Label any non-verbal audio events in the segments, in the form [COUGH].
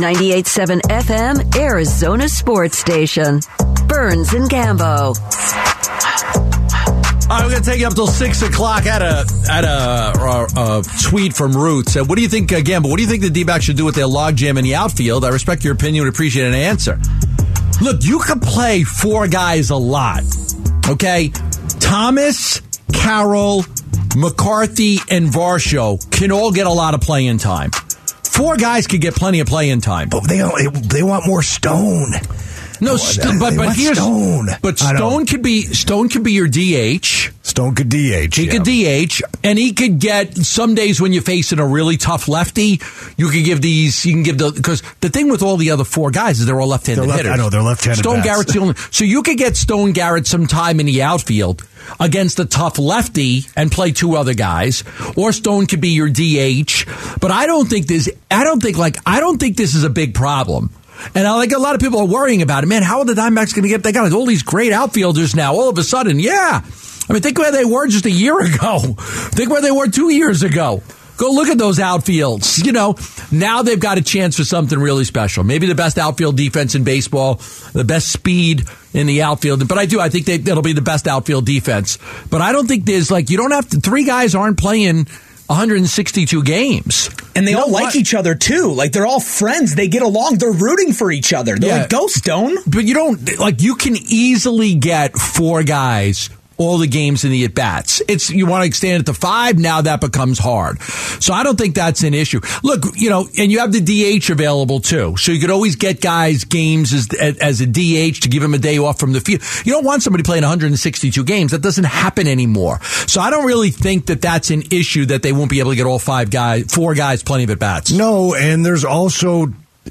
98.7 FM, Arizona Sports Station. Burns and Gambo. All right, we're going to take you up till six o'clock. At a at a, a, a tweet from Roots. Said, "What do you think? Uh, but what do you think the D-backs should do with their logjam in the outfield?" I respect your opinion. Would appreciate an answer. Look, you can play four guys a lot. Okay, Thomas, Carroll, McCarthy, and Varsho can all get a lot of playing time. Four guys could get plenty of playing time. But they they want more Stone. No, st- but but here's Stone. But Stone could be Stone could be your DH. Stone could DH. He yeah. could DH, and he could get some days when you're facing a really tough lefty. You could give these. You can give the because the thing with all the other four guys is they're all left-handed They're left- hitters. I know, they're left-handed Stone bats. Garrett's the only. So you could get Stone Garrett some time in the outfield against a tough lefty and play two other guys, or Stone could be your DH. But I don't think this. I don't think like I don't think this is a big problem. And I like a lot of people are worrying about it. Man, how are the Diamondbacks going to get? They got all these great outfielders now. All of a sudden, yeah. I mean, think where they were just a year [LAUGHS] ago. Think where they were two years ago. Go look at those outfields. You know, now they've got a chance for something really special. Maybe the best outfield defense in baseball, the best speed in the outfield. But I do. I think they, that'll be the best outfield defense. But I don't think there's like you don't have to. Three guys aren't playing 162 games. And they You all like what? each other too. Like they're all friends. They get along. They're rooting for each other. They're Yeah. like, go Stone. But you don't like you can easily get four guys all the games in the at bats. It's you want to extend it to five. Now that becomes hard. So I don't think that's an issue. Look, you know, and you have the DH available too, so you could always get guys games as as a DH to give them a day off from the field. You don't want somebody playing 162 games. That doesn't happen anymore. So I don't really think that that's an issue that they won't be able to get all five guys, four guys, plenty of at bats. No, and there's also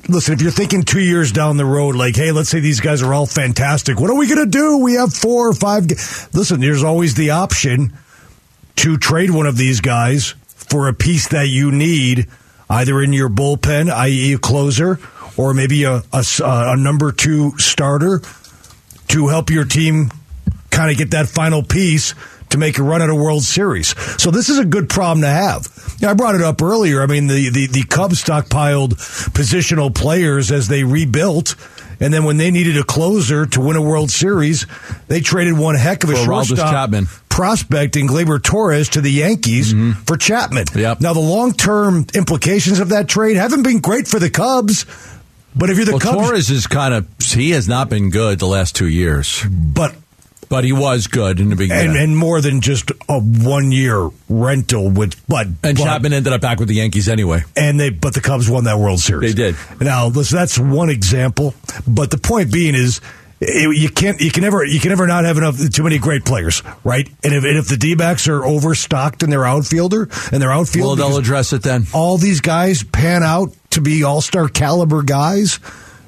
listen, if you're thinking two years down the road, like, hey, let's say these guys are all fantastic. What are we going to do? We have four or five. g-" Listen, there's always the option to trade one of these guys for a piece that you need, either in your bullpen, i.e., a closer, or maybe a a number two starter to help your team kind of get that final piece to make a run at a World Series. So this is a good problem to have. I brought it up earlier. I mean, the, the, the Cubs stockpiled positional players as they rebuilt. And then when they needed a closer to win a World Series, they traded one heck of a For shortstop Chapman. prospect in Gleyber Torres to the Yankees for Chapman. Mm-hmm. Yep. Now the long term implications of that trade haven't been great for the Cubs. But if you're the Well, Cubs, Torres is kind of he has not been good the last two years, but but he was good in the beginning. and, and more than just a one year rental with but And but, Chapman ended up back with the Yankees anyway. and they but the Cubs won that World Series. They did. Now listen, that's one example, but the point being is it, you can't you can never you can never not have enough too many great players, right? And if and if the D backs are overstocked in their outfielder and their outfield, Well, they'll address it then. all these guys pan out to be all star caliber guys.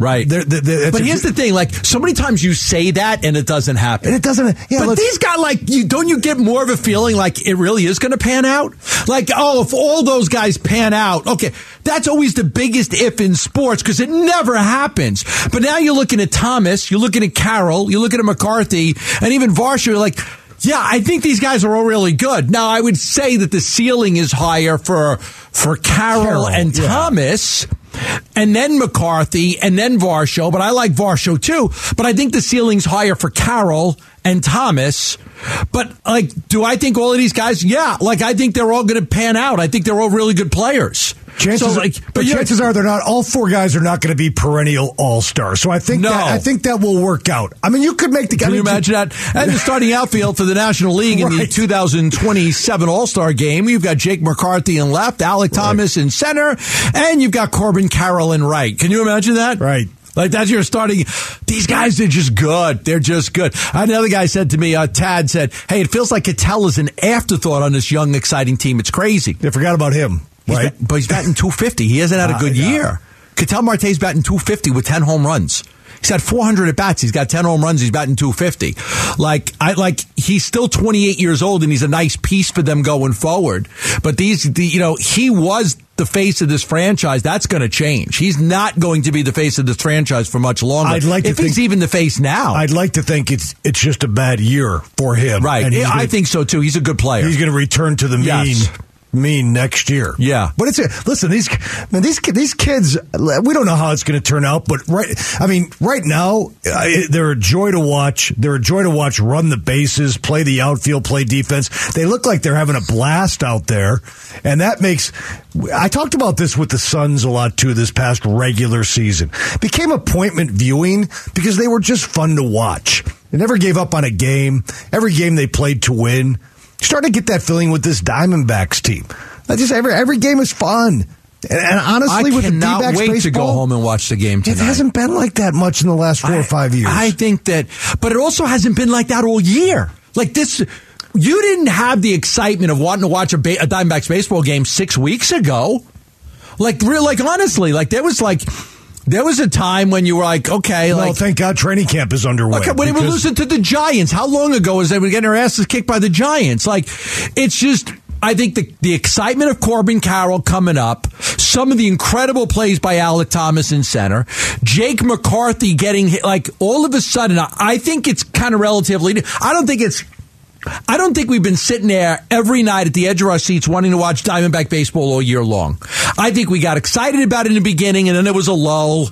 Right. They're- they're- but a- here's the thing: like so many times you say that and it doesn't happen. And it doesn't. Yeah, but these guys, like, you don't you get more of a feeling like it really is going to pan out? Like, oh, if all those guys pan out, okay, that's always the biggest if in sports because it never happens. But now you're looking at Thomas, you're looking at Carroll, you're looking at McCarthy, and even you're Like, yeah, I think these guys are all really good. Now, I would say that the ceiling is higher for for Carroll, Carroll, and yeah. Thomas. And then McCarthy, and then Varsho, but I like Varsho too. But I think the ceiling's higher for Carroll and Thomas. But like, do I think all of these guys? Yeah, like I think they're all going to pan out. I think they're all really good players. Chances, So, like, but chances are they're not. All four guys are not going to be perennial all stars. So I think No. that, I think that will work out. I mean, you could make the. I Can you imagine that? And the starting outfield for the National League in the 2027 All Star game, you've got Jake McCarthy in left, Alec Thomas in center, and you've got Corbin Carroll in right. Can you imagine that? Right. Like that's your starting. These guys are just good. They're just good. Another guy said to me, uh, Tad said, "Hey, it feels like Ketel is an afterthought on this young, exciting team. It's crazy." They forgot about him, He's right? bat- but he's batting 250. He hasn't had a Ah, good yeah. year. Ketel Marte's batting 250 with 10 home runs. He's had 400 at bats. He's got 10 home runs. He's batting 250. Like I like he's still 28 years old and he's a nice piece for them going forward. But these, the, you know, he was the face of this franchise. That's going to change. He's not going to be the face of this franchise for much longer. I'd like to if he's even the face now. I'd like to think it's it's just a bad year for him. right. And he's I gonna- think so too. He's a good player. he's going to return to the mean. Yes. Mean next year? Yeah. but it's a, listen. These man, these these kids. We don't know how it's going to turn out, but right. I mean, right now they're a joy to watch. They're a joy to watch. Run the bases, play the outfield, play defense. They look like they're having a blast out there, and that makes. I talked about this with the Suns a lot too. This past regular season became appointment viewing because they were just fun to watch. They never gave up on a game. Every game they played to win. Starting to get that feeling with this Diamondbacks team. I just every every game is fun. And, and honestly, I with the D-backs wait baseball, to go home and watch the game tonight. it hasn't been like that much in the last four or five years. I think that, but it also hasn't been like that all year. Like this, you didn't have the excitement of wanting to watch a, ba- a Diamondbacks baseball game six weeks ago. Like, real, like honestly, like there was like there was a time when you were like, okay, well, like. thank God training camp is underway. Okay, when they were because- losing to the Giants, how long ago was they were getting their asses kicked by the Giants? Like, it's just. I think the, the excitement of Corbin Carroll coming up, some of the incredible plays by Alec Thomas in center, Jake McCarthy getting hit, like all of a sudden, I, I think it's kind of relatively. I don't think it's. I don't think we've been sitting there every night at the edge of our seats wanting to watch Diamondback baseball all year long. I think we got excited about it in the beginning and then there was a lull.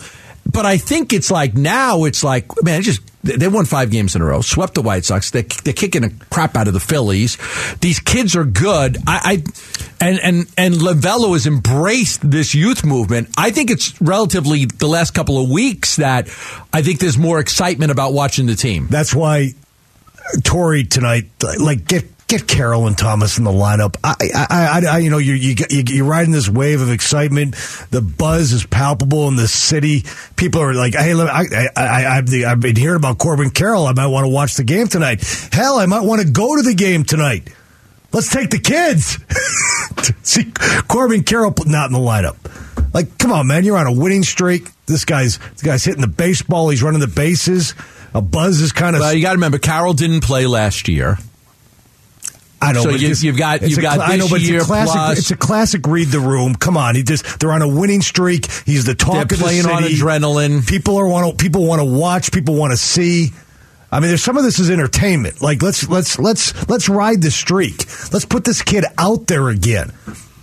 But I think it's like now it's like, man, it's just they won five games in a row, swept the White Sox. They're, they're kicking the crap out of the Phillies. These kids are good. I, I and and and Lovullo has embraced this youth movement. I think it's relatively the last couple of weeks that I think there's more excitement about watching the team. That's why Torey tonight, like get get Carolyn Thomas in the lineup. I, I, I, I you know, you you you you're riding this wave of excitement. The buzz is palpable in the city. People are like, hey, I, I, I, I've been hearing about Corbin Carroll. I might want to watch the game tonight. Hell, I might want to go to the game tonight. Let's take the kids. [LAUGHS] See Corbin Carroll not in the lineup. Like, come on, man, you're on a winning streak. This guy's this guy's hitting the baseball. He's running the bases. A buzz is kind of. Well, you got to remember, Carroll didn't play last year. I know. So but you- you've got- you've got I know, but year it's a classic. plus- It's a classic. Read the room. Come on, he just they're on a winning streak. He's the talk They're of the playing on adrenaline. People are want to people want to watch. People want to see. I mean, there's some of this is entertainment. Like let's let's let's let's ride the streak. Let's put this kid out there again.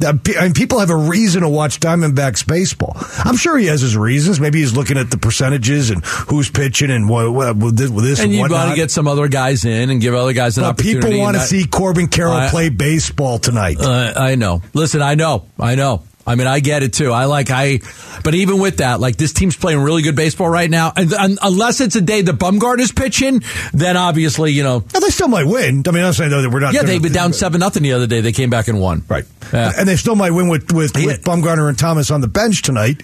I mean, people have a reason to watch Diamondbacks baseball. I'm sure he has his reasons. Maybe he's looking at the percentages and who's pitching and what, what this, And and you want whatnot. to get some other guys in and give other guys an but opportunity. people want to see Corbin Carroll I- play baseball tonight. Uh, I know. Listen, I know. I know. I mean, I get it too. I like I, but even with that, like this team's playing really good baseball right now. And, and unless it's a day the that Bumgarner's pitching, then obviously you know. Now, they still might win. I mean, I'm saying though that we're not. Yeah, they've been down seven nothing the other day. They came back and won. right, Yeah. and they still might win with with, Yeah. with Bumgarner and Thomas on the bench tonight.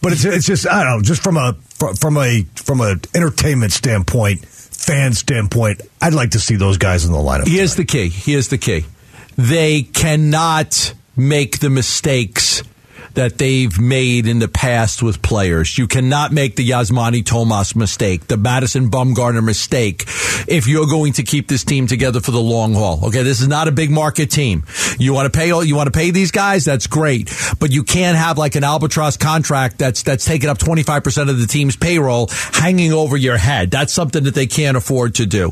But it's it's just I don't know, just from a from a from a entertainment standpoint, fan standpoint, I'd like to see those guys in the lineup. Here's the key. Here's the key. They cannot make the mistakes that they've made in the past with players. You cannot make the Yasmany Tomas mistake, the Madison Bumgarner mistake, if you're going to keep this team together for the long haul. Okay, this is not a big market team. You want to pay all, you want to pay these guys, that's great, but you can't have like an albatross contract that's that's taking up 25% of the team's payroll hanging over your head. That's something that they can't afford to do.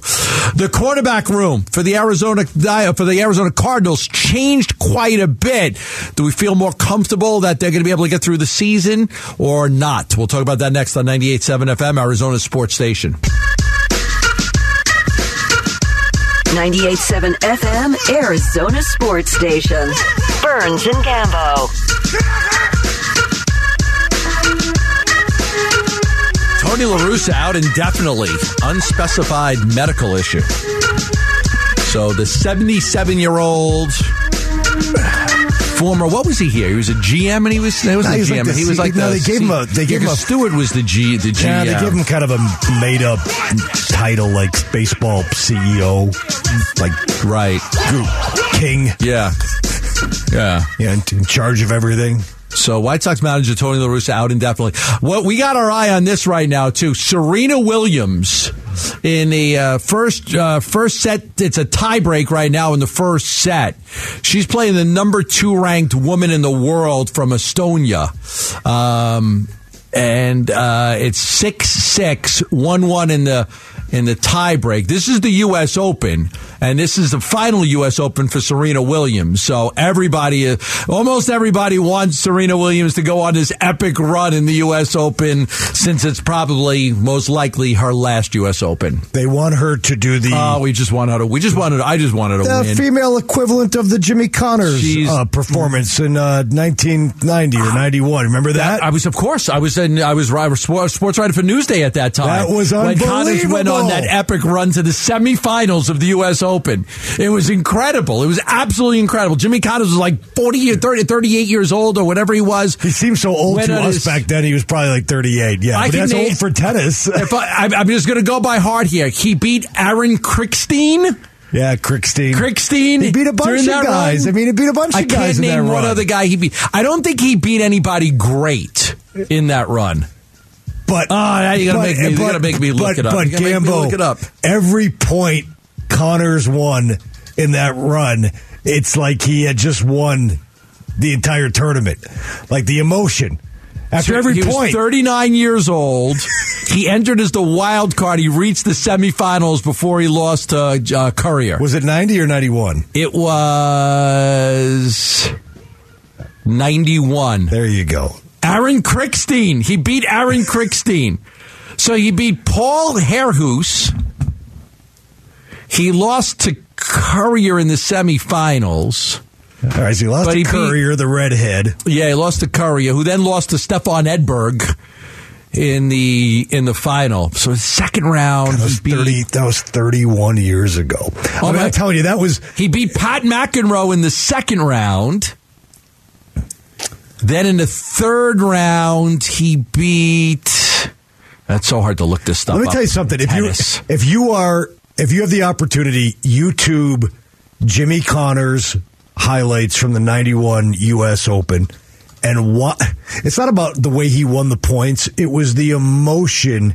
The quarterback room for the Arizona for the Arizona Cardinals changed quite a bit. Do we feel more comfortable that they're going to be able to get through the season or not? We'll talk about that next on 98.7 FM, Arizona Sports Station. 98.7 FM, Arizona Sports Station. Burns and Gambo. Tony La Russa out indefinitely, unspecified medical issue. So the 77 year old former, what was he here? He was a GM and he was, he was No, a was like GM. the he was like no, the they gave him a- they gave him a- Stewart was the G, the GM. Yeah, they gave him kind of a made up title like baseball CEO, like right. king. Yeah. Yeah. Yeah, in, in charge of everything. So White Sox manager Tony La Russa out indefinitely. Well, we got our eye on this right now too. Serena Williams in the uh, first uh, first set. It's a tiebreak right now in the first set. She's playing the number two ranked woman in the world from Estonia. Um, and uh, it's six six one one in the in the tiebreak. This is the U.S. Open, and this is the final U.S. Open for Serena Williams. So everybody, uh, almost everybody wants Serena Williams to go on this epic run in the U.S. Open since it's probably most likely her last U.S. Open. They want her to do the. Oh, we just want her to. We just wanted. I just wanted to the win. female equivalent of the Jimmy Connors uh, performance in uh, 1990 or 91. Remember that? I was, of course, I was in. I was, I was sports writer for Newsday at that time. That was when Connors unbelievable. went on that epic run to the semifinals of the U.S. Open. It was incredible. It was absolutely incredible. Jimmy Connors was like 40 or 30, 38 years old or whatever he was. He seemed so old Went to us his- back then. He was probably like 38. Yeah, I but that's name- old for tennis. [LAUGHS] If I, [LAUGHS] I, I'm just going to go by heart here. He beat Aaron Krickstein. yeah, Krickstein. Krickstein. He beat a bunch of guys. run. I mean, he beat a bunch I of guys can't in that name one run. other guy he beat. I don't think he beat anybody great in that run. But Oh, now you gotta make me- you gotta make me look but, it up. But You gotta make me Gambo, look it up. every point Connors won in that run, it's like he had just won the entire tournament. Like the emotion after every he point. 39 years old. [LAUGHS] he entered as the wild card. He reached the semifinals before he lost to uh, Courier. was it 90 or 91? It was 91. There you go. Aaron Krickstein. He beat Aaron Krickstein. So he beat Paul Haarhuis. He lost to Courier in the semifinals. All right, so he lost But to he beat- Courier, the redhead. Yeah, he lost to Courier, who then lost to Stefan Edberg in the in the final. So his second round, That was beat, 30. That was 31 years ago. I mean, I'm oh, telling you, that was he beat Pat McEnroe in the second round. Then in the third round, he beat. That's so hard to look this stuff. Up. Let me tell you something. If Tennis. you if you are if you have the opportunity, YouTube Jimmy Connors highlights from the '91 U.S. Open, and what it's not about the way he won the points; it was the emotion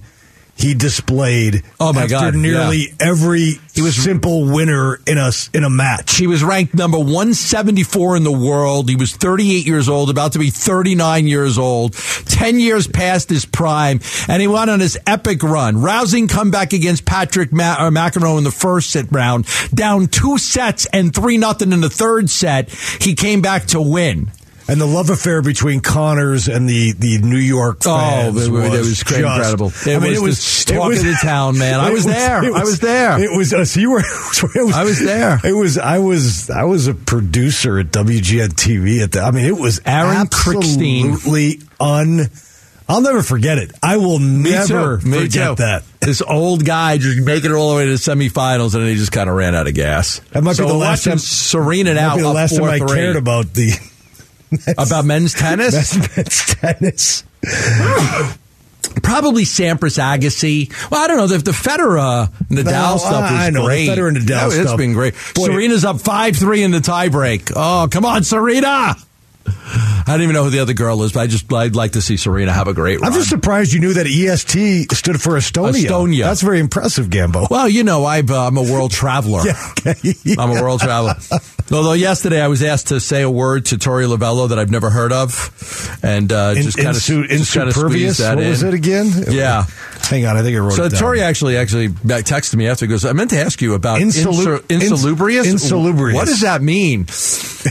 he displayed. Oh, my after God, Nearly every He was- simple winner in a in a match. He was ranked number 174 in the world. He was 38 years old, about to be 39 years old, 10 years past his prime, and he went on his epic run. Rousing comeback against Patrick Ma- uh, McEnroe in the first set round, down two sets and 3 nothing in the third set. He came back to win. And the love affair between Connors and the, the New York fans Oh, it was- was, it was just- incredible. It I mean, was it was talk was, of the town, man. I [LAUGHS] it was there. I was there. It was uh, you were. [LAUGHS] It was, I was there. It was. I was. I was a producer at WGN TV at the. I mean, it was Aaron Krickstein. absolutely un. I'll never forget it. I will Me never too. Forget that. This old guy just making it all the way to the semifinals, and then he just kind of ran out of gas. That might so be the last time. Serena be the last time I 4-3. cared about the about men's tennis. men's [LAUGHS] men's tennis. Probably Sampras Agassi. Well, I don't know if the Federer Nadal No, stuff was I know, the great. Federer and Nadal Yeah, It's stuff. been great. Boy. Serena's up five three in the tiebreak. Oh, come on, Serena! I don't even know who the other girl is, but I just I'd like to see Serena have a great run. I'm just surprised you knew that EST stood for Estonia. Estonia. That's very impressive, Gambo. well, you know, I've, uh, I'm a world traveler. [LAUGHS] Yeah, okay. I'm a world traveler. [LAUGHS] Although yesterday I was asked to say a word to Torey Lovullo that I've never heard of, and uh, In- just kind of insu- just kind of insupervious? What in. was it again? Yeah. Hang on, I think I wrote So it down. Torey actually actually texted me after. He goes, I meant to ask you about insur- insalubrious. insalubrious. What does that mean?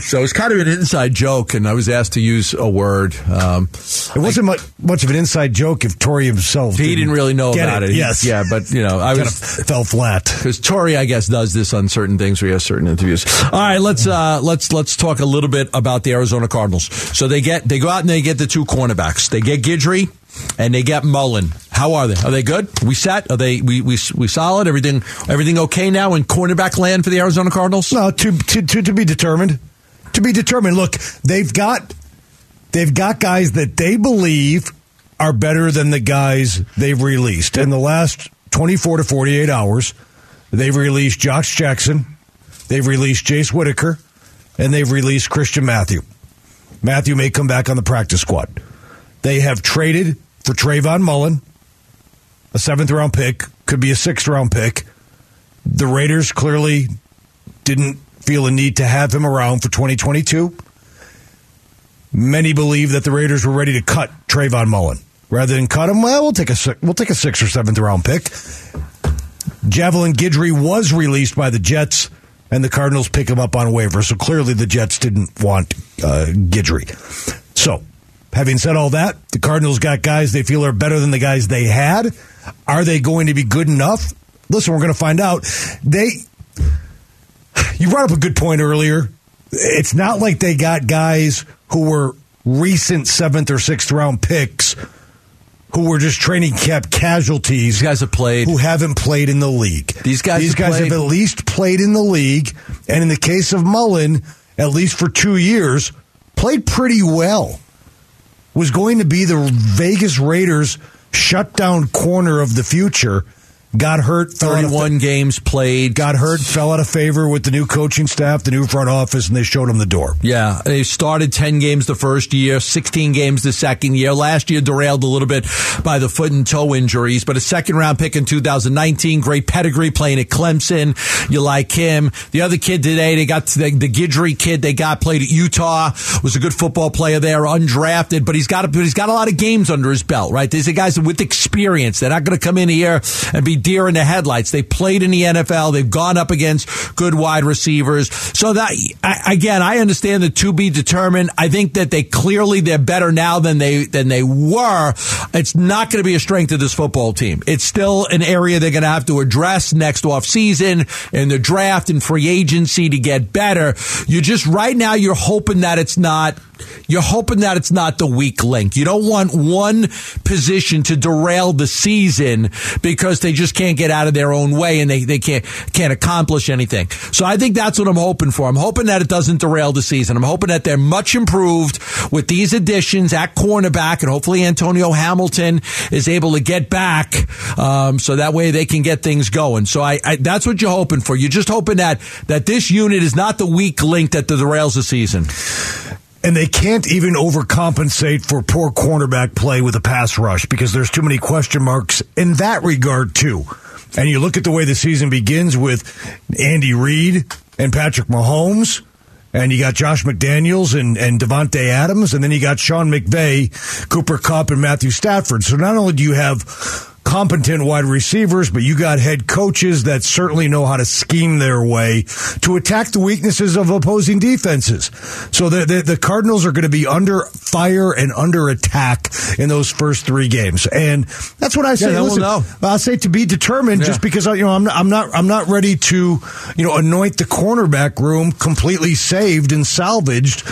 So it's kind of an inside joke, and I was asked to use a word. Um, It wasn't much, much of an inside joke if Torey himself he didn't really know about it. He- Yes, yeah, but you know, I kind was of fell flat. because Torey, I guess, does this on certain things. We have certain interviews. All right, let's uh, let's let's talk a little bit about the Arizona Cardinals. So they get they go out and they get the two cornerbacks. They get Guidry and they get Mullen. How are they? Are they good? We set? Are they we we we solid? Everything everything okay now in cornerback land for the Arizona Cardinals? No, to, to to to be determined. To be determined. Look, they've got they've got guys that they believe are better than the guys they've released in the last 24 to 48 hours. They've released Josh Jackson, they've released Jace Whittaker, and they've released Christian Matthew. Matthew may come back on the practice squad. They have traded for Trayvon Mullen, a seventh round pick, could be a sixth round pick. The Raiders clearly didn't feel a need to have him around for 2022. Many believe that the Raiders were ready to cut Trayvon Mullen. Rather than cut him, well, we'll take a we'll take a sixth or seventh round pick. Javelin Guidry was released by the Jets, and the Cardinals pick him up on waivers. So clearly the Jets didn't want uh, Guidry. So, having said all that, the Cardinals got guys they feel are better than the guys they had. Are they going to be good enough? Listen, we're going to find out. They, you brought up a good point earlier. It's not like they got guys who were recent seventh or sixth round picks who were just training camp casualties. These guys have played. Who haven't played in the league. These guys, These have, guys played. have at least played in the league, and in the case of Mullen, at least for two years, played pretty well. Was going to be the Vegas Raiders shutdown corner of the future. Got hurt, fell out of- 31 games played. got hurt, fell out of favor with the new coaching staff, the new front office, and they showed him the door. Yeah, they started 10 games the first year, 16 games the second year. Last year derailed a little bit by the foot and toe injuries, but a second round pick in 2019, great pedigree playing at Clemson. You like him. The other kid today, they got the, the Guidry kid they got played at Utah, was a good football player there, undrafted, but he's got a, but he's got a lot of games under his belt, right? These are guys with experience. They're not going to come in here and be deer in the headlights. They played in the NFL. They've gone up against good wide receivers. So that I, again, I understand the to be determined. I think that they clearly they're better now than they than they were. It's not going to be a strength of this football team. It's still an area they're going to have to address next off season in the draft and free agency to get better. You just right now you're hoping that it's not you're hoping that it's not the weak link. You don't want one position to derail the season because they just can't get out of their own way and they, they can't can't accomplish anything. So I think that's what I'm hoping for. I'm hoping that it doesn't derail the season. I'm hoping that they're much improved with these additions at cornerback and hopefully Antonio Hamilton is able to get back um, so that way they can get things going. So I, I that's what you're hoping for. You're just hoping that that this unit is not the weak link that derails the season. And they can't even overcompensate for poor cornerback play with a pass rush because there's too many question marks in that regard, too. And you look at the way the season begins with Andy Reid and Patrick Mahomes, and you got Josh McDaniels and, and Davante Adams, and then you got Sean McVay, Cooper Kupp, and Matthew Stafford. So not only do you have competent wide receivers, but you got head coaches that certainly know how to scheme their way to attack the weaknesses of opposing defenses. So the, the, the Cardinals are going to be under fire and under attack in those first three games. And that's what I say. Yeah, then we'll Listen. I'll say to be determined Yeah. just because I, you know I'm not, I'm not I'm not ready to you know anoint the cornerback room completely saved and salvaged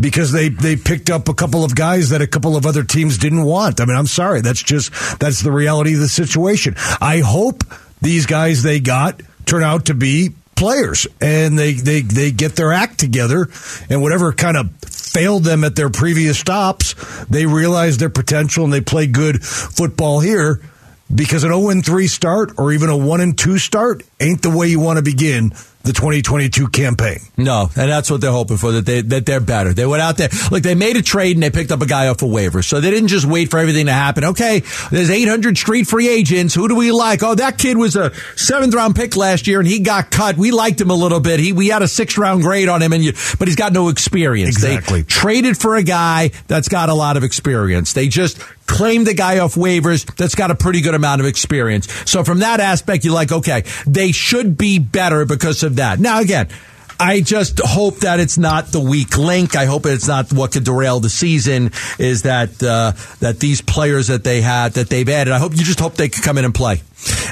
because they they picked up a couple of guys that a couple of other teams didn't want. I mean, I'm sorry. That's just that's the reality the situation. I hope these guys they got turn out to be players and they they they get their act together and whatever kind of failed them at their previous stops, they realize their potential and they play good football here because an 0 3 start or even a 1 2 start ain't the way you want to begin the 2022 campaign. No, and that's what they're hoping for that they that they're better. They went out there. Look, they made a trade and they picked up a guy off a waiver, so they didn't just wait for everything to happen. Okay, there's 800 street free agents. Who do we like? Oh, that kid was a seventh round pick last year and he got cut. We liked him a little bit. He we had a sixth round grade on him, and you, but he's got no experience. Exactly. They traded for a guy that's got a lot of experience. They just claimed the guy off waivers that's got a pretty good amount of experience. So from that aspect, you're like, okay, they should be better because of that. Now again. I just hope that it's not the weak link. I hope it's not what could derail the season. Is that uh, that these players that they had that they've added? I hope you just hope they can come in and play,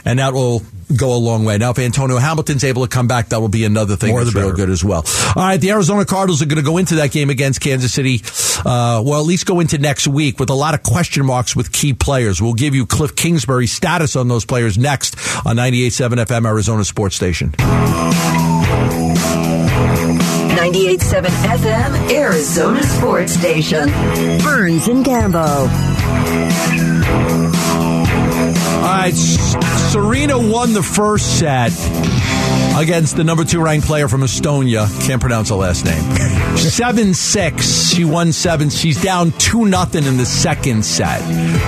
and that will go a long way. Now, if Antonio Hamilton's able to come back, that will be another thing More that's the real good as well. All right, the Arizona Cardinals are going to go into that game against Kansas City. Uh, well, at least go into next week with a lot of question marks with key players. We'll give you Kliff Kingsbury's status on those players next on 98.7 FM Arizona Sports Station. 98.7 FM, Arizona Sports Station. Burns and Gambo. All right, Serena won the first set against the number two ranked player from Estonia. Can't pronounce her last name. [LAUGHS] Seven six. She won seven. She's down two nothing in the second set.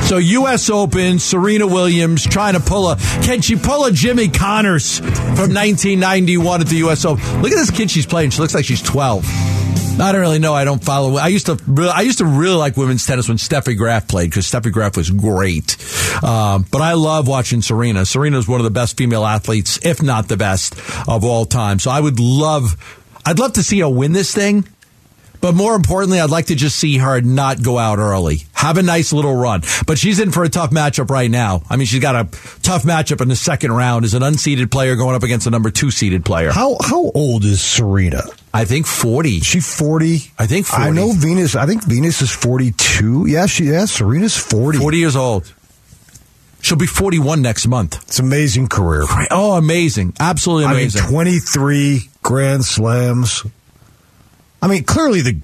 So U.S. Open. Serena Williams trying to pull a. Can she pull a Jimmy Connors from 1991 at the U.S. Open? Look at this kid she's playing. She looks like she's 12. I don't really know. I don't follow. I used to. really- I used to really like women's tennis when Steffi Graf played because Steffi Graf was great. Um, but I love watching Serena. Serena is one of the best female athletes, if not the best of all time. So I would love, I'd love to see her win this thing. But more importantly, I'd like to just see her not go out early. Have a nice little run. But she's in for a tough matchup right now. I mean, she's got a tough matchup in the second round as an unseeded player going up against a number two seeded player. How how old is Serena? I think 40. She forty. I think 40. I know Venus. I think Venus is forty two. Yeah, she. Yeah, Serena's forty. 40 years old. She'll be 41 next month. It's amazing career. Oh, amazing. Absolutely I mean, amazing. twenty three Grand Slams. I mean, clearly the.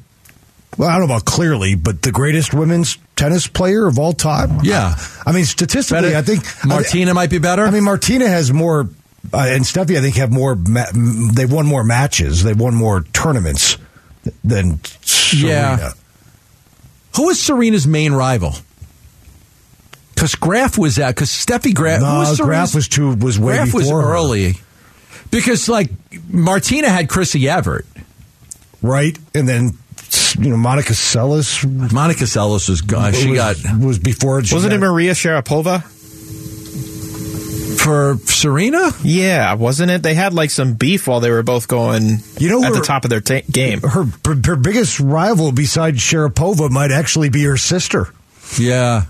Well, I don't know about clearly, but the greatest women's tennis player of all time. Yeah. I mean, statistically, Better- I think Martina might be better. I mean, Martina has more, uh, and Steffi, I think, have more. Ma- they've won more matches. They've won more tournaments than Serena. Yeah. Who was Serena's main rival? Because Graf was that. Because Steffi Graf. No, was Graf was too was way Graf was before her, early. Because like Martina had Chrissy Everett. right? And then you know Monica Seles. Monica Seles was gone. She was, got was before. she Wasn't it Maria Sharapova? for Serena. Yeah, wasn't it? They had like some beef while they were both going You know at the top of their ta- game. her her biggest rival besides Sharapova might actually be her sister. Yeah,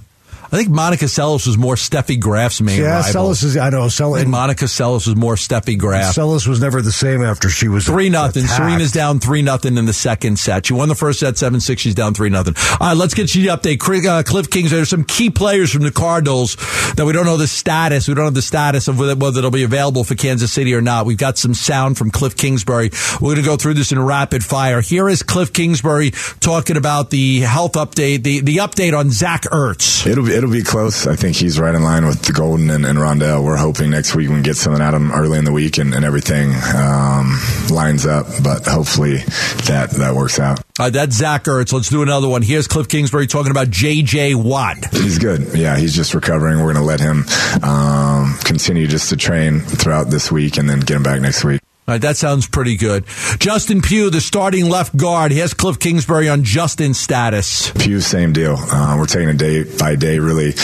I think Monica Seles was more Steffi Graf's main yeah, rival. Seles is. I know. I Seles, think Monica Seles was more Steffi Graf. Seles was never the same after she was Three nothing. attacked. Serena's down three nothing in the second set. She won the first set seven six. She's down three nothing. All right, let's get you the update. Uh, Kliff Kings. There's some key players from the Cardinals that we don't know the status. We don't know the status of whether, whether they'll be available for Kansas City or not. We've got some sound from Kliff Kingsbury. We're going to go through this in rapid fire. Here is Kliff Kingsbury talking about the health update, the the update on Zach Ertz. It'll be, it'll be close. I think he's right in line with the Golden and, and Rondale. We're hoping next week we can get something out of him early in the week and, and everything um, lines up. But hopefully that that works out. Uh, that's Zach Ertz. Let's do another one. Here's Kliff Kingsbury talking about J.J. Watt. He's good. Yeah, he's just recovering. We're going to let him um, continue just to train throughout this week and then get him back next week. All right, that sounds pretty good. Justin Pugh, the starting left guard. He has Kliff Kingsbury on Justin's status. Pugh, same deal. Uh, we're taking it day by day, really.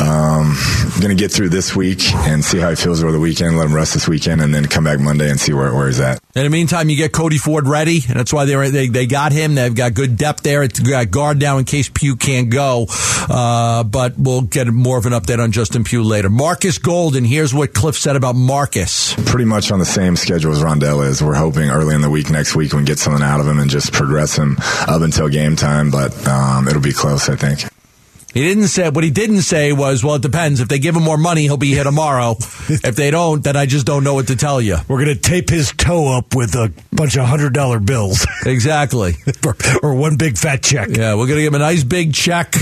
Um, going to get through this week and see how he feels over the weekend, let him rest this weekend, and then come back Monday and see where, where he's at. In the meantime, you get Cody Ford ready, and that's why they were, they they got him. They've got good depth there. It's got guard now in case Pugh can't go. Uh, but we'll get more of an update on Justin Pugh later. Marcus Golden. Here's what Kliff said about Marcus. pretty much on the same schedule as Rondale is. We're hoping early in the week next week we can get something out of him and just progress him up until game time, but um, it'll be close, I think. He didn't say what he didn't say was, well, it depends. If they give him more money, he'll be here tomorrow. [LAUGHS] if they don't, then I just don't know what to tell you. We're going to tape his toe up with a bunch of hundred dollar bills, [LAUGHS] Exactly. [LAUGHS] or, or one big fat check. Yeah, we're gonna give him a nice big check.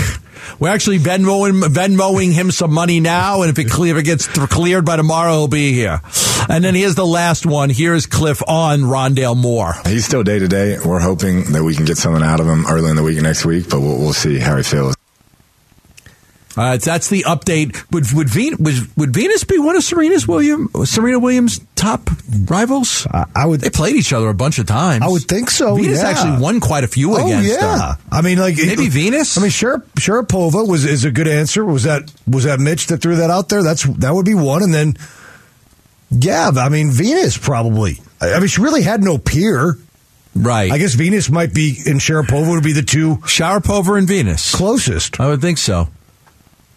We're actually Venmoing, Venmoing him some money now, and if it, clear, if it gets th- cleared by tomorrow, he'll be here. And then here's the last one. Here's Kliff on Rondale Moore. He's still day to day. We're hoping that we can get something out of him early in the week next week, but we'll, we'll see how he feels. Uh, right, that's the update. Would would, Ven- would, would Venus be one of Serena's William Serena Williams' top rivals? I, I would. They played each other a bunch of times. I would think so. Venus yeah. actually won quite a few Oh against yeah. her. I mean, like Maybe Venus? I mean, Shar- Sharapova was is a good answer. Was that was that Mitch that threw that out there? That's that would be one. And then, yeah, I mean Venus probably. I I mean, she really had no peer. Right. I guess Venus might be and Sharapova would be the two Sharapova and Venus. closest. I would think so.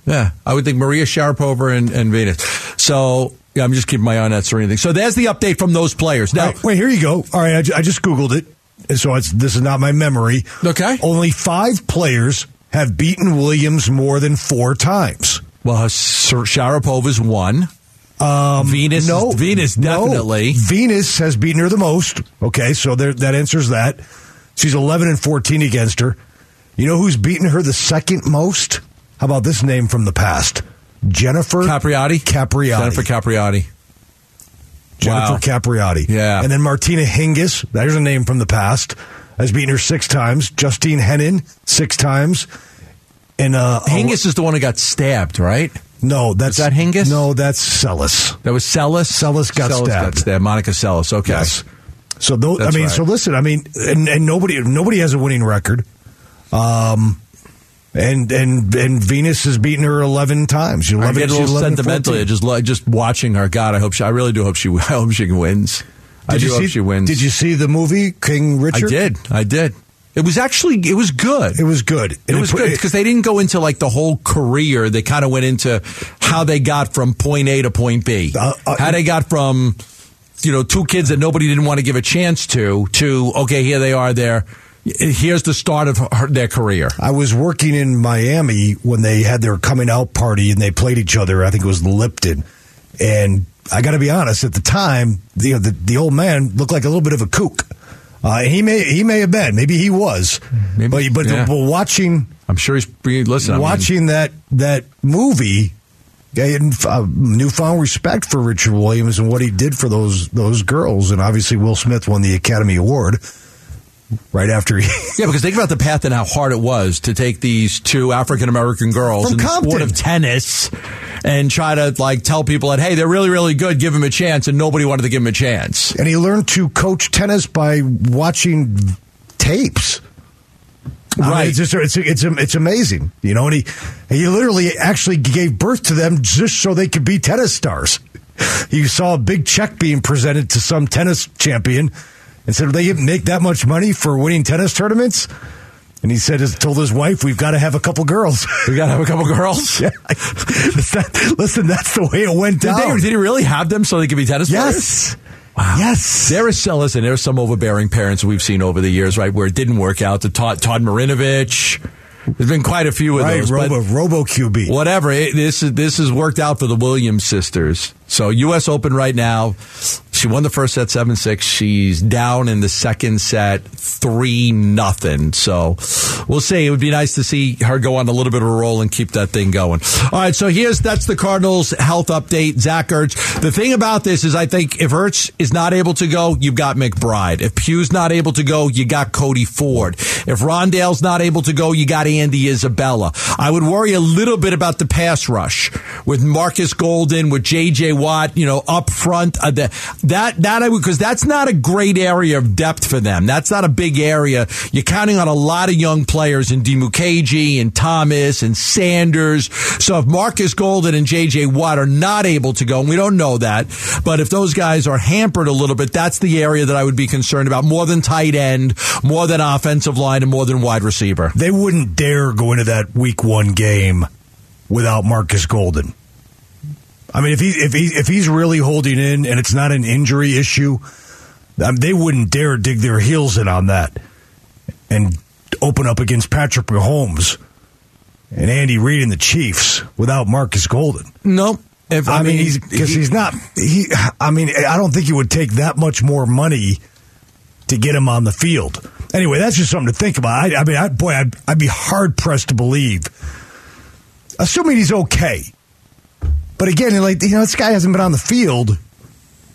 Yeah, I would think Maria Sharapova and, and Venus. So yeah, I'm just keeping my eye on that Serena thing. So there's the update from those players. Now, Wait, wait, here you go. All right, I, ju- I just googled it, and so it's this is not my memory. Okay. only five players have beaten Williams more than four times. well, Sir- Sharapova's one. Um, Venus, no, Venus no. definitely. Venus has beaten her the most. Okay, so there, that answers that. She's 11 and 14 against her. You know who's beaten her the second most? How about this name from the past? Jennifer Capriati, Capriati. Jennifer Capriati. Jennifer Wow. Capriati. Yeah. And then Martina Hingis, there's a name from the past, has beaten her six times. Justine Henin, six times. And uh, Hingis is the one who got stabbed, right? no, that's Is that Hingis? No, that's Seles. That was Seles. Seles got Seles got stabbed. stabbed. Monica Seles. Okay. Yes. So those, I mean, right. so listen, I mean, and, and nobody nobody has a winning record. Um, And and and Venus has beaten her eleven times. I 11, get a little 11, sentimental 14. just just watching her. God, I hope she. I really do hope she. [LAUGHS] I hope she wins. I Did do you hope see? she wins. Did you see the movie King Richard? I did. I did. It was actually. It was good. It was good. It was good because they didn't go into like the whole career. They kind of went into how they got from point A to point B. Uh, uh, how they got from, you know, two kids that nobody didn't want to give a chance to, to, okay, here they are there. Here's the start of her, their career. I was working in Miami when they had their coming out party and they played each other. I think it was Lipton, and I got to be honest. At the time, the, the the old man looked like a little bit of a kook. Uh, he may he may have been, maybe he was, Maybe, but but, yeah. but watching I'm sure he's, listen, I mean, watching that that movie. I had uh, newfound respect for Richard Williams and what he did for those those girls, and obviously Will Smith won the Academy Award right after he [LAUGHS] Yeah, because think about the path and how hard it was to take these two African American girls From in the sport of tennis and try to like tell people that hey, they're really really good, give them a chance, and nobody wanted to give them a chance. and he learned to coach tennis by watching tapes. I mean, Right. it's, just, it's it's it's amazing, you know. And he he literally actually gave birth to them just so they could be tennis stars. You saw a big check being presented to some tennis champion, and said, "They make that much money for winning tennis tournaments." And he said, told his wife, "We've got to have a couple girls." [LAUGHS] We got to have a couple girls. [LAUGHS] Yeah. That- listen, that's the way it went Did, down. they, did he really have them so they could be tennis players? yes, Wow. yes. There is listen, there are some overbearing parents we've seen over the years, right, where it didn't work out. The Todd, Todd Marinovich. There's been quite a few of right, those. Robo Robo QB. whatever. It, this is this has worked out for the Williams sisters. So U.S. Open right now. She won the first set seven six. She's down in the second set three nothing. So we'll see. It would be nice to see her go on a little bit of a roll and keep that thing going. All right. So here's that's the Cardinals health update. Zach Ertz. The thing about this is, I think if Ertz is not able to go, you've got McBride. If Pugh's not able to go, you got Cody Ford. If Rondale's not able to go, you got Andy Isabella. I would worry a little bit about the pass rush with Marcus Golden, with J.J. Watt, you know, up front. Uh, the, that that I would because that's not a great area of depth for them. That's not a big area. You're counting on a lot of young players in Dimukeje and Thomas and Sanders. So if Marcus Golden and J.J. Watt are not able to go, and we don't know that, but if those guys are hampered a little bit, that's the area that I would be concerned about more than tight end, more than offensive line, and more than wide receiver. they wouldn't dare go into that week one game without Marcus Golden. I mean, if he if he if he's really holding in and it's not an injury issue, um, they wouldn't dare dig their heels in on that and open up against Patrick Mahomes and Andy Reid and the Chiefs without Marcus Golden. No. If, I, mean, he's because he- he's not. He. I mean, I don't think he would take that much more money to get him on the field. Anyway, that's just something to think about. I, I mean, I, boy, I'd, I'd be hard pressed to believe, assuming he's okay. But again, like you know, this guy hasn't been on the field.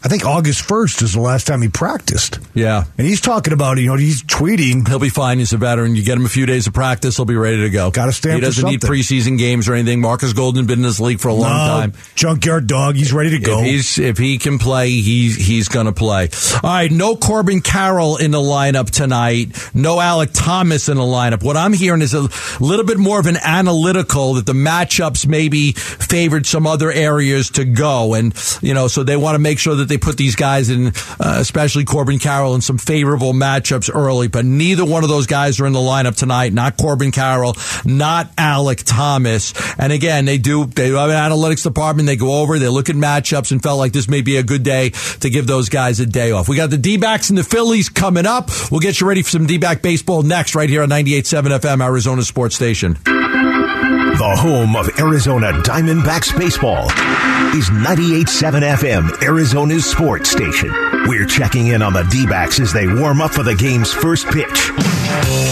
I think August first is the last time he practiced, Yeah. and he's talking about you know he's tweeting. He'll be fine. He's a veteran. You get him a few days of practice, he'll be ready to go. Gotta stand He doesn't need preseason games or anything. Marcus Golden has been in this league for a long No, time. junkyard dog. He's ready to go. If he's if he can play, he's he's going to play. All right, no Corbin Carroll in the lineup tonight. No Alec Thomas in the lineup. What I'm hearing is a little bit more of an analytical that the matchups maybe favored some other areas to go, and you know, so they want to make sure that they put these guys in, uh, especially Corbin Carroll, in some favorable matchups early. But neither one of those guys are in the lineup tonight. Not Corbin Carroll, not Alec Thomas. And again, they do they have an analytics department. They go over, they look at matchups, and felt like this may be a good day to give those guys a day off. We got the D backs and the Phillies coming up. We'll get you ready for some D back baseball next, right here on 98.7 FM, Arizona Sports Station. The home of Arizona Diamondbacks baseball is 98.7 FM, Arizona's sports station. We're checking in on the D-backs as they warm up for the game's first pitch.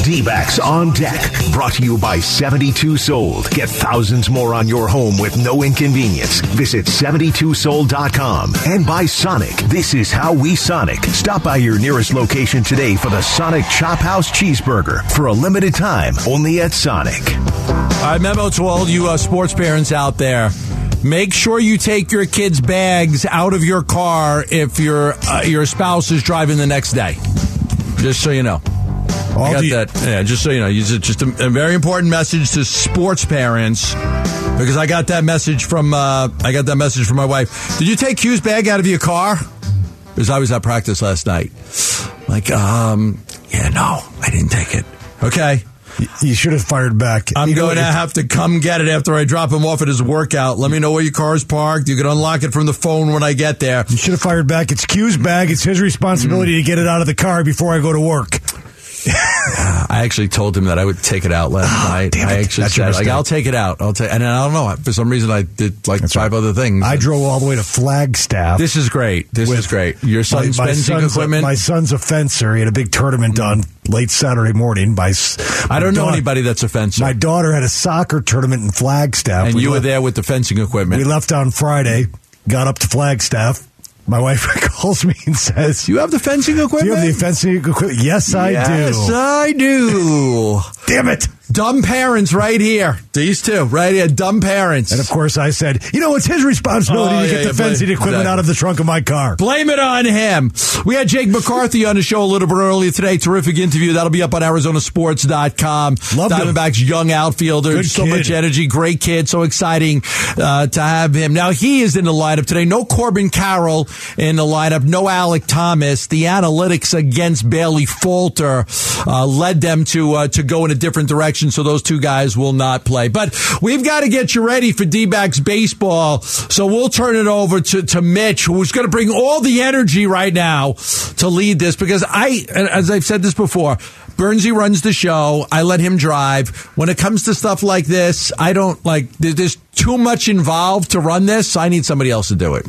D-backs on deck, brought to you by 72 Sold. Get thousands more on your home with no inconvenience. Visit 72sold.com and by Sonic. This is how we Sonic. Stop by your nearest location today for the Sonic Chop House Cheeseburger for a limited time only at Sonic. All right, memo to all you uh, sports parents out there. Make sure you take your kids' bags out of your car if your uh, your spouse is driving the next day. Just so you know. I All got the- that. Yeah, just so you know, it's just a, a very important message to sports parents because I got that message from uh, I got that message from my wife. Did you take Q's bag out of your car? Because I was at practice last night. Like, um, yeah, no, I didn't take it. Okay. You should have fired back. I'm You going to have to come get it after I drop him off at his workout. Let me know where your car's parked. You can unlock it from the phone when I get there. You should have fired back. It's Q's bag. It's his responsibility mm. to get it out of the car before I go to work. [LAUGHS] I actually told him that I would take it out last ah, night. damn I actually That's said, like. I'll take it out. I'll take, and I don't know. For some reason, I did like five other things. I drove all the way to Flagstaff. This is great. This is great. Your son's my fencing son's a- equipment. my son's a fencer. He had a big tournament mm. on late Saturday morning. My, s- I don't my know anybody that's a fencer. My daughter had a soccer tournament in Flagstaff. and We you were there with the fencing equipment. We left on Friday, got up to Flagstaff. My wife [LAUGHS] calls me and says, you have the fencing equipment? Do you have the fencing equipment? Yes, I yes, do. Yes, I do. [LAUGHS] Damn it. Dumb parents right here. These two right here. Dumb parents. And of course, I said, you know, it's his responsibility Oh, to yeah, get yeah, the fencing equipment exactly. out of the trunk of my car. Blame it on him. We had Jake McCarthy on the show a little bit earlier today. Terrific interview. That'll be up on ArizonaSports.com. Loved him. Diamondbacks young outfielder. Good so kid. much energy. Great kid. So exciting uh, to have him. Now he is in the lineup today. No Corbin Carroll in the lineup. No Alec Thomas. The analytics against Bailey Falter uh, led them to uh, to go in a different direction. So those two guys will not play. But we've got to get you ready for D-backs baseball. So we'll turn it over to, to Mitch, who's going to bring all the energy right now to lead this because I, as I've said this before, Bernsey runs the show. I let him drive. When it comes to stuff like this, I don't like, there- there's too much involved to run this. I need somebody else to do it.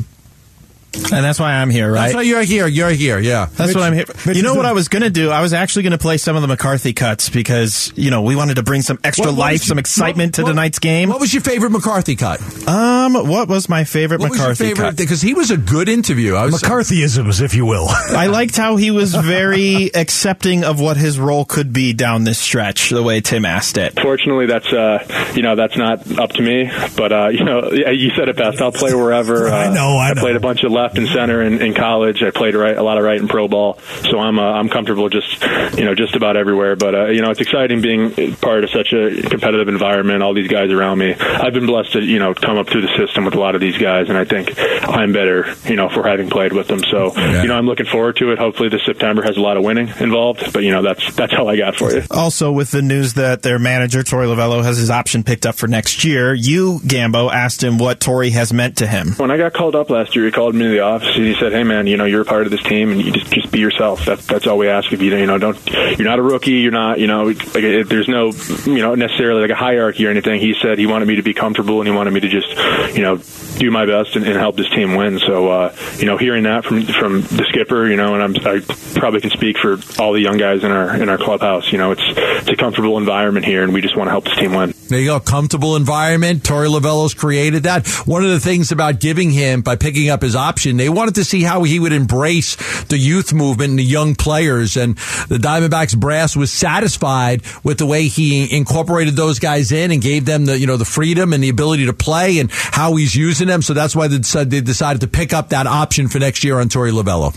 And that's why I'm here, right? That's why you're here. You're here. Yeah. That's what I'm here. Mitch you know what I was going to do? I was actually going to play some of the McCarthy cuts because, you know, we wanted to bring some extra What- what life, was some excitement what- to what- tonight's game. What was your favorite McCarthy cut? Um, what was my favorite What was your McCarthy favorite? cut? Because he was a good interview. I was McCarthyisms, if you will. [LAUGHS] I liked how he was very [LAUGHS] accepting of what his role could be down this stretch, the way Tim asked it. Fortunately, that's uh, you know that's not up to me. But uh, you know, [LAUGHS] yeah, you said it best. I'll play wherever. Uh, I know, I know. played a bunch of left and center in, in college. I played right, a lot of right and pro ball, so I'm uh, I'm comfortable just you know just about everywhere. But uh, you know, it's exciting being part of such a competitive environment. All these guys around me. I've been blessed to you know come up through the system with a lot of these guys, and I think I'm better you know for having played with them. So Yeah. you know, I'm looking forward to it. Hopefully, this September has a lot of winning involved. But you know, that's that's all I got for you. Also, with the news that their manager, Torey Lovullo, has his option picked up for next year, you, Gambo, asked him what Torey has meant to him. When I got called up last year, he called me to the office and he said, "Hey, man, you know you're a part of this team, and you just just be yourself. That, that's all we ask of you. You know, don't you're not a rookie. You're not, you know, like it, there's no, you know, necessarily like a hierarchy or anything. He said he wanted me to be comfortable and he wanted me to just, you know, do my best and, and help this team win. So, uh, you know, hearing that from from the skipper, you know, and I'm, I probably can speak for all the young guys in our in our clubhouse. You know, it's it's a comfortable environment here, and we just want to help this team win. There you go. Comfortable environment. Torey Lovullo's created that. One of the things about giving him by picking up his option, they wanted to see how he would embrace the youth movement and the young players. And the Diamondbacks brass was satisfied with the way he incorporated those guys in and gave them the, you know, the freedom and the ability to play and how he's using them. So that's why they decided, to pick up that option for next year on Torey Lovullo.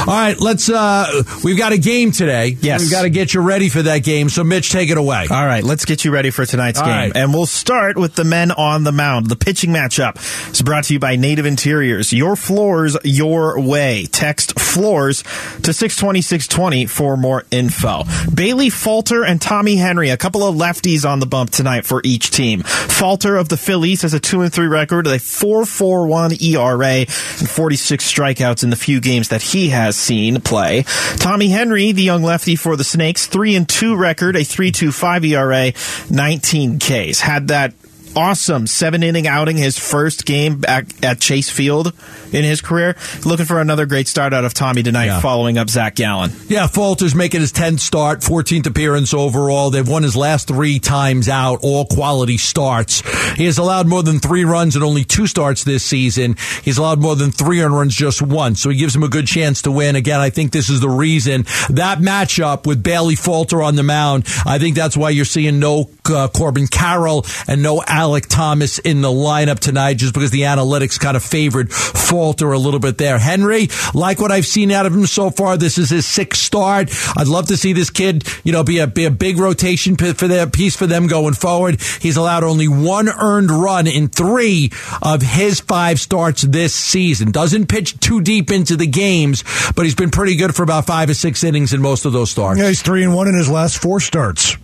All right, let's. uh We've got a game today. Yes. we've got to get you ready for that game. So, Mitch, take it away. All right, let's get you ready for tonight's All game. right. And we'll start with the men on the mound. The pitching matchup is brought to you by Native Interiors. Your floors, your way. Text floors to 620-620 for more info. Bailey Falter and Tommy Henry, a couple of lefties on the bump tonight for each team. Falter of the Phillies has a 2 and 3 record, a 4.41 ERA, and 46 strikeouts in the few games that he has seen play. Tommy Henry, the young lefty for the Snakes, 3 and 2 record, a 3.25 ERA, 19 Ks. Had that awesome seven inning outing his first game back at Chase Field in his career. Looking for another great start out of Tommy tonight Yeah. following up Zach Gallen. Yeah, Falter's making his 10th start, 14th appearance overall. They've won his last three times out, all quality starts. He has allowed more than three runs in only two starts this season. He's allowed more than three earned runs just once, so he gives him a good chance to win. Again, I think this is the reason. That matchup with Bailey Falter on the mound, I think that's why you're seeing no uh, Corbin Carroll and no Alec Thomas in the lineup tonight just because the analytics kind of favored Falter a little bit there. Henry, like what I've seen out of him so far, this is his sixth start. I'd love to see this kid, you know, be a be a big rotation for their piece for them going forward. He's allowed only one earned run in three of his five starts this season. Doesn't pitch too deep into the games, but he's been pretty good for about five or six innings in most of those starts. Yeah, he's three and one in his last four starts.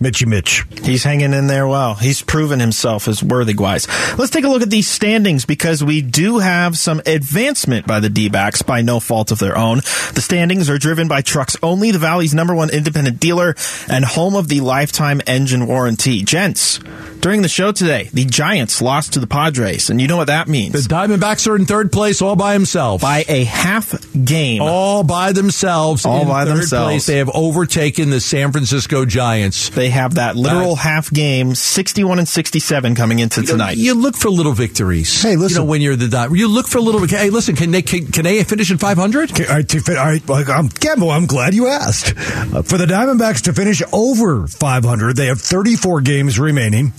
Mitchy Mitch. He's hanging in there well. He's proven himself as worthy wise. Let's take a look at these standings because we do have some advancement by the D backs by no fault of their own. The standings are driven by Trucks Only, the Valley's number one independent dealer and home of the lifetime engine warranty. Gents, during the show today, the Giants lost to the Padres, and you know what that means. The Diamondbacks are in third place all by themselves. By a half game. All by themselves. All in by third themselves. Place. They have overtaken the San Francisco Giants. They have that literal That- half game, 61 and 67 coming into You know, tonight. You look for little victories. Hey, listen. You know, when you're the Di- you look for little. Hey, listen. Can they can, can they finish at 500? Okay, all right, to all right, well, I'm, Gambo, I'm glad you asked. Uh, for the Diamondbacks to finish over 500, they have 34 games remaining.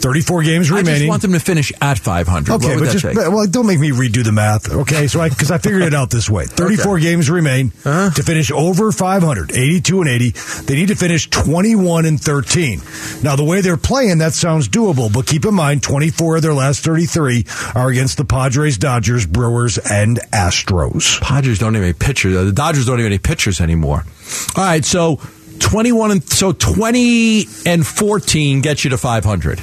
34 games remaining. I just want them to finish at 500. Okay, but that just take? well, don't make me redo the math. Okay, so I because I figured it out this way: [LAUGHS] thirty-four games remain Uh-huh. to finish over 500, 82 and eighty. They need to finish twenty-one and thirteen. Now, the way they're playing, that sounds doable, but keep in mind, twenty-four of their last thirty-three are against the Padres, Dodgers, Brewers, and Astros. Padres don't have any pitchers. The Dodgers don't have any pitchers anymore. All right, so 21 and so 20 and 14 gets you to 500.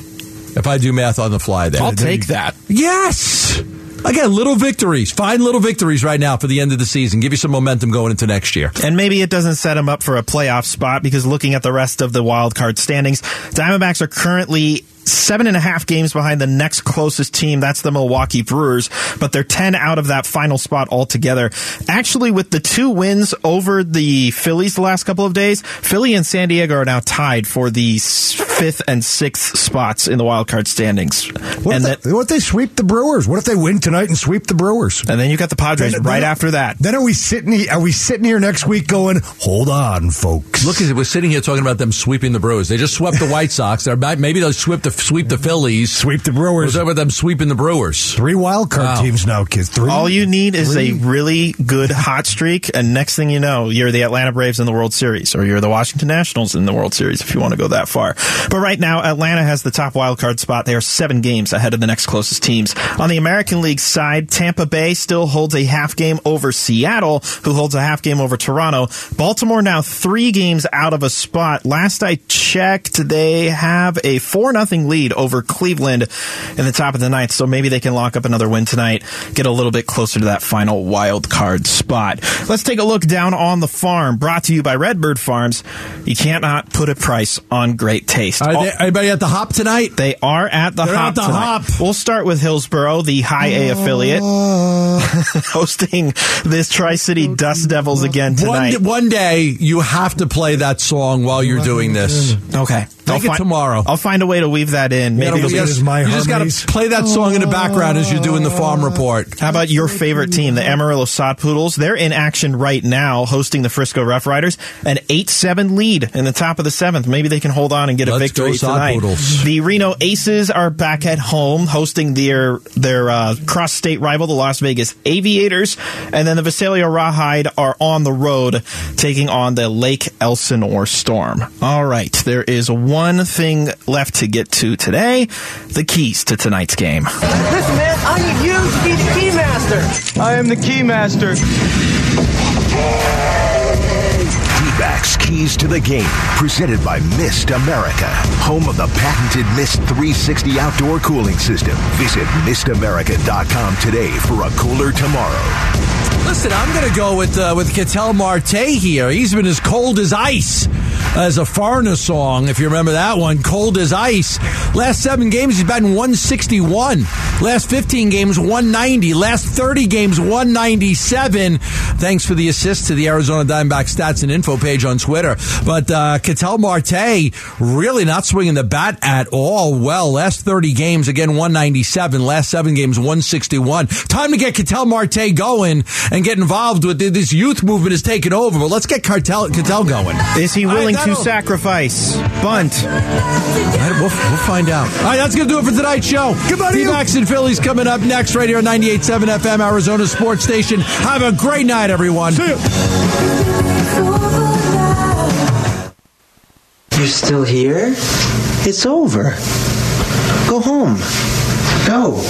If I do math on the fly there. I'll take that. Yes. Again, little victories. Find little victories right now for the end of the season. Give you some momentum going into next year. And maybe it doesn't set them up for a playoff spot because looking at the rest of the wild card standings, Diamondbacks are currently seven and a half games behind the next closest team. That's the Milwaukee Brewers, but they're 10 out of that final spot altogether. Actually, with the two wins over the Phillies the last couple of days, Philly and San Diego are now tied for the fifth and sixth spots in the wild card standings. What, and if that, they, what if they sweep the Brewers? What if they win tonight and sweep the Brewers? and then you got the Padres Then- right then- after that. Then are we sitting? Are we sitting here next week going? Hold on, folks. Look, we're sitting here talking about them sweeping the Brewers. They just swept the White Sox. They're about, maybe they'll sweep the sweep the Phillies. Sweep the We're Brewers. talking about them sweeping the Brewers. Three wild card Wow. teams now, kids. Three. All you need is Three. a really good hot streak, and next thing you know, you're the Atlanta Braves in the World Series, or you're the Washington Nationals in the World Series, if you want to go that far. But right now, Atlanta has the top wild card spot. They are seven games ahead of the next closest teams. On the American League side, Tampa Bay still holds a half game over Seattle, who holds a half game over Toronto. Baltimore now three games out of a spot. Last I checked, they have a four nothing lead over Cleveland in the top of the ninth, so maybe they can lock up another win tonight, get a little bit closer to that final wild card spot. Let's take a look down on the farm, brought to you by Redbird Farms. You cannot put a price on great taste. Are they, anybody at the hop tonight? they are at the They're hop. at the tonight. Hop. We'll start with Hillsboro, the high A affiliate, uh. [LAUGHS] hosting this Tri City Dust Devils again One, tonight. one day you have to play that song while you're doing this. Okay, Take it tomorrow. I'll find a way to weave that in. Maybe look we- at his My you just gotta play that song in the background as you're doing the farm report. How about your favorite team, the Amarillo Sod Poodles? They're in action right now, hosting the Frisco Rough Riders. An 8-7 lead in the top of the seventh. Maybe they can hold on and get a Let's victory go, tonight. Poodles. The Reno Aces are back at home, hosting their their uh, cross-state rival, the Las Vegas Aviators, and then the Visalia Rawhide are on the road, taking on the Lake Elsinore Storm. All right, there is one thing left to get to today: the keys to tonight's game. Listen, man, I need you to be the key master. I am the key master. D-backs Keys to the Game, presented by Mist America, home of the patented Mist 360 outdoor cooling system. Visit mistamerica.com today for a cooler tomorrow. Listen, I'm going to go with uh, with Ketel Marte here. He's been as cold as ice as a foreigner song, if you remember that one. Cold as ice. Last seven games, he's batting 161. Last 15 games, 190. Last 30 games, 197. Thanks for the assist to the Arizona Diamondback stats and info page on Twitter. But uh, Ketel Marte really not swinging the bat at all. Well, last 30 games, again, 197. Last seven games, 161. Time to get Ketel Marte going and get involved with this youth movement is taking over. But let's get Cartel, Ketel going. Is he willing going to That'll- sacrifice. Bunt. All right, we'll, we'll find out. All right, that's going to do it for tonight's show. Goodbye to you. D-backs and Phillies coming up next right here on 98.7 FM, Arizona Sports Station. Have a great night, everyone. See ya. You're still here? It's over. Go home. Go.